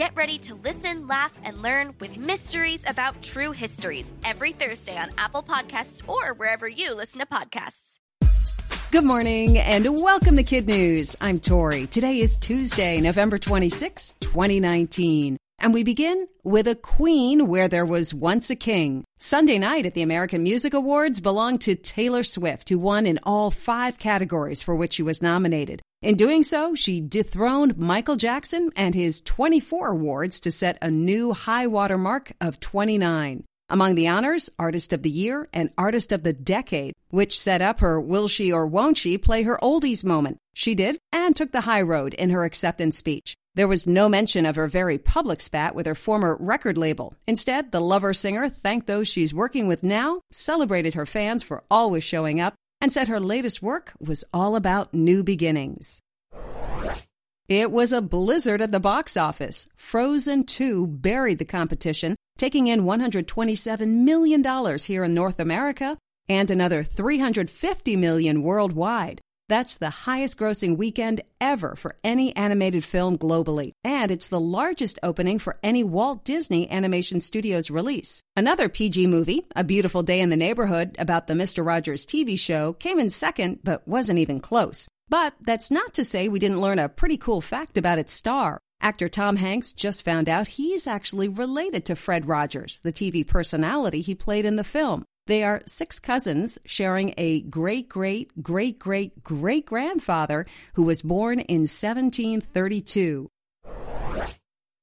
Get ready to listen, laugh, and learn with Mysteries About True Histories every Thursday on Apple Podcasts or wherever you listen to podcasts. Good morning and welcome to Kid News. I'm Tori. Today is Tuesday, November 26, 2019. And we begin with a queen where there was once a king. Sunday night at the American Music Awards belonged to Taylor Swift, who won in all five categories for which she was nominated. In doing so, she dethroned Michael Jackson and his 24 awards to set a new high water mark of 29. Among the honors, Artist of the Year and Artist of the Decade, which set up her Will She or Won't She play her oldies moment. She did, and took the high road in her acceptance speech. There was no mention of her very public spat with her former record label. Instead, the lover singer thanked those she's working with now, celebrated her fans for always showing up, and said her latest work was all about new beginnings. It was a blizzard at the box office. Frozen 2 buried the competition, taking in $127 million here in North America and another 350 million worldwide. That's the highest grossing weekend ever for any animated film globally. And it's the largest opening for any Walt Disney Animation Studios release. Another PG movie, A Beautiful Day in the Neighborhood, about the Mr. Rogers TV show, came in second, but wasn't even close. But that's not to say we didn't learn a pretty cool fact about its star. Actor Tom Hanks just found out he's actually related to Fred Rogers, the TV personality he played in the film. They are six cousins sharing a great great great great great grandfather who was born in 1732.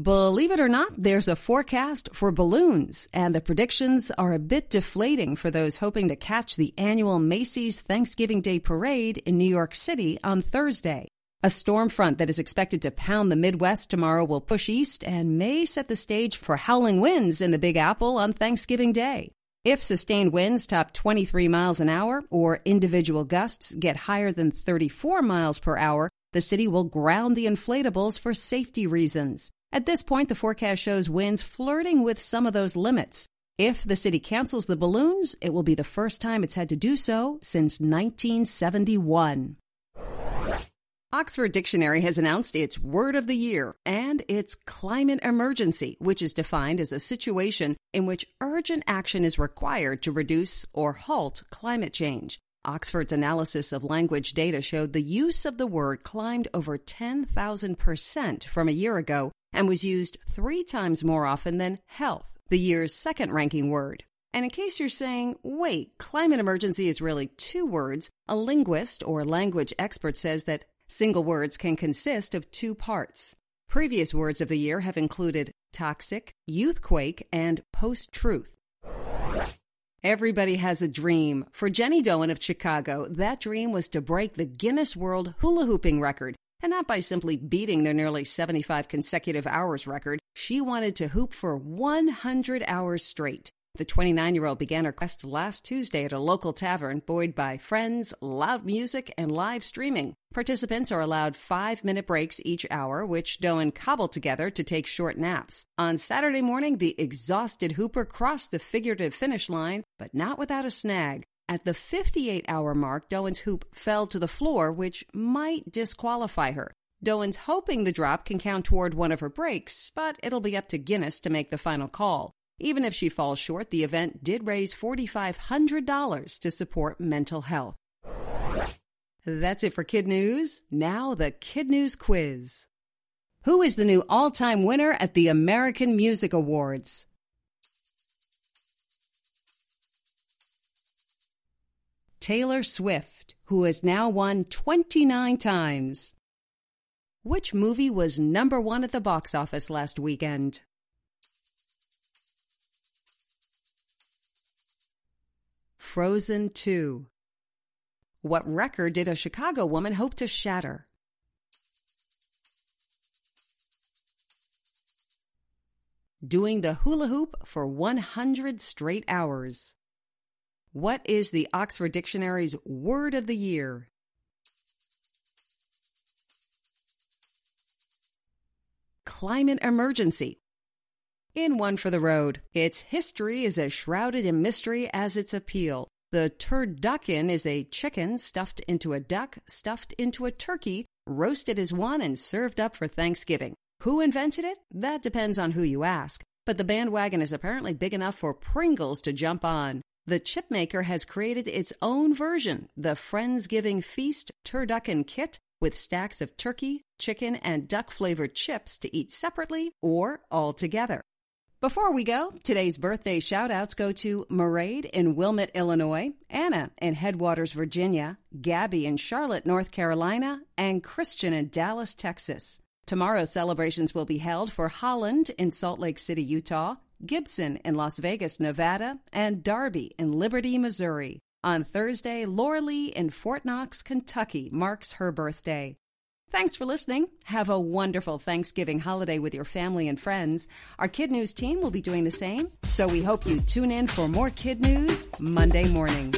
Believe it or not, there's a forecast for balloons, and the predictions are a bit deflating for those hoping to catch the annual Macy's Thanksgiving Day Parade in New York City on Thursday. A storm front that is expected to pound the Midwest tomorrow will push east and may set the stage for howling winds in the Big Apple on Thanksgiving Day. If sustained winds top 23 miles an hour or individual gusts get higher than 34 miles per hour, the city will ground the inflatables for safety reasons. At this point, the forecast shows winds flirting with some of those limits. If the city cancels the balloons, it will be the first time it's had to do so since 1971. Oxford Dictionary has announced its word of the year and it's climate emergency, which is defined as a situation in which urgent action is required to reduce or halt climate change. Oxford's analysis of language data showed the use of the word climbed over 10,000% from a year ago and was used three times more often than health, the year's second ranking word. And in case you're saying, wait, climate emergency is really two words, a linguist or language expert says that Single words can consist of two parts. Previous words of the year have included toxic, youthquake, and post truth. Everybody has a dream. For Jenny Doan of Chicago, that dream was to break the Guinness World hula hooping record. And not by simply beating their nearly 75 consecutive hours record, she wanted to hoop for 100 hours straight. The 29 year old began her quest last Tuesday at a local tavern, buoyed by friends, loud music, and live streaming. Participants are allowed five minute breaks each hour, which Doan cobbled together to take short naps. On Saturday morning, the exhausted Hooper crossed the figurative finish line, but not without a snag. At the 58 hour mark, Doan's hoop fell to the floor, which might disqualify her. Doan's hoping the drop can count toward one of her breaks, but it'll be up to Guinness to make the final call. Even if she falls short, the event did raise $4,500 to support mental health. That's it for Kid News. Now, the Kid News quiz. Who is the new all time winner at the American Music Awards? Taylor Swift, who has now won 29 times. Which movie was number one at the box office last weekend? Frozen 2. What record did a Chicago woman hope to shatter? Doing the hula hoop for 100 straight hours. What is the Oxford Dictionary's word of the year? Climate emergency. In One for the Road, its history is as shrouded in mystery as its appeal. The turducken is a chicken stuffed into a duck, stuffed into a turkey, roasted as one, and served up for Thanksgiving. Who invented it? That depends on who you ask. But the bandwagon is apparently big enough for Pringles to jump on. The chip maker has created its own version, the Friendsgiving Feast Turducken Kit, with stacks of turkey, chicken, and duck flavored chips to eat separately or all together. Before we go, today's birthday shout outs go to Mairead in Wilmot, Illinois, Anna in Headwaters, Virginia, Gabby in Charlotte, North Carolina, and Christian in Dallas, Texas. Tomorrow's celebrations will be held for Holland in Salt Lake City, Utah, Gibson in Las Vegas, Nevada, and Darby in Liberty, Missouri. On Thursday, Laura Lee in Fort Knox, Kentucky marks her birthday. Thanks for listening. Have a wonderful Thanksgiving holiday with your family and friends. Our Kid News team will be doing the same, so we hope you tune in for more Kid News Monday morning.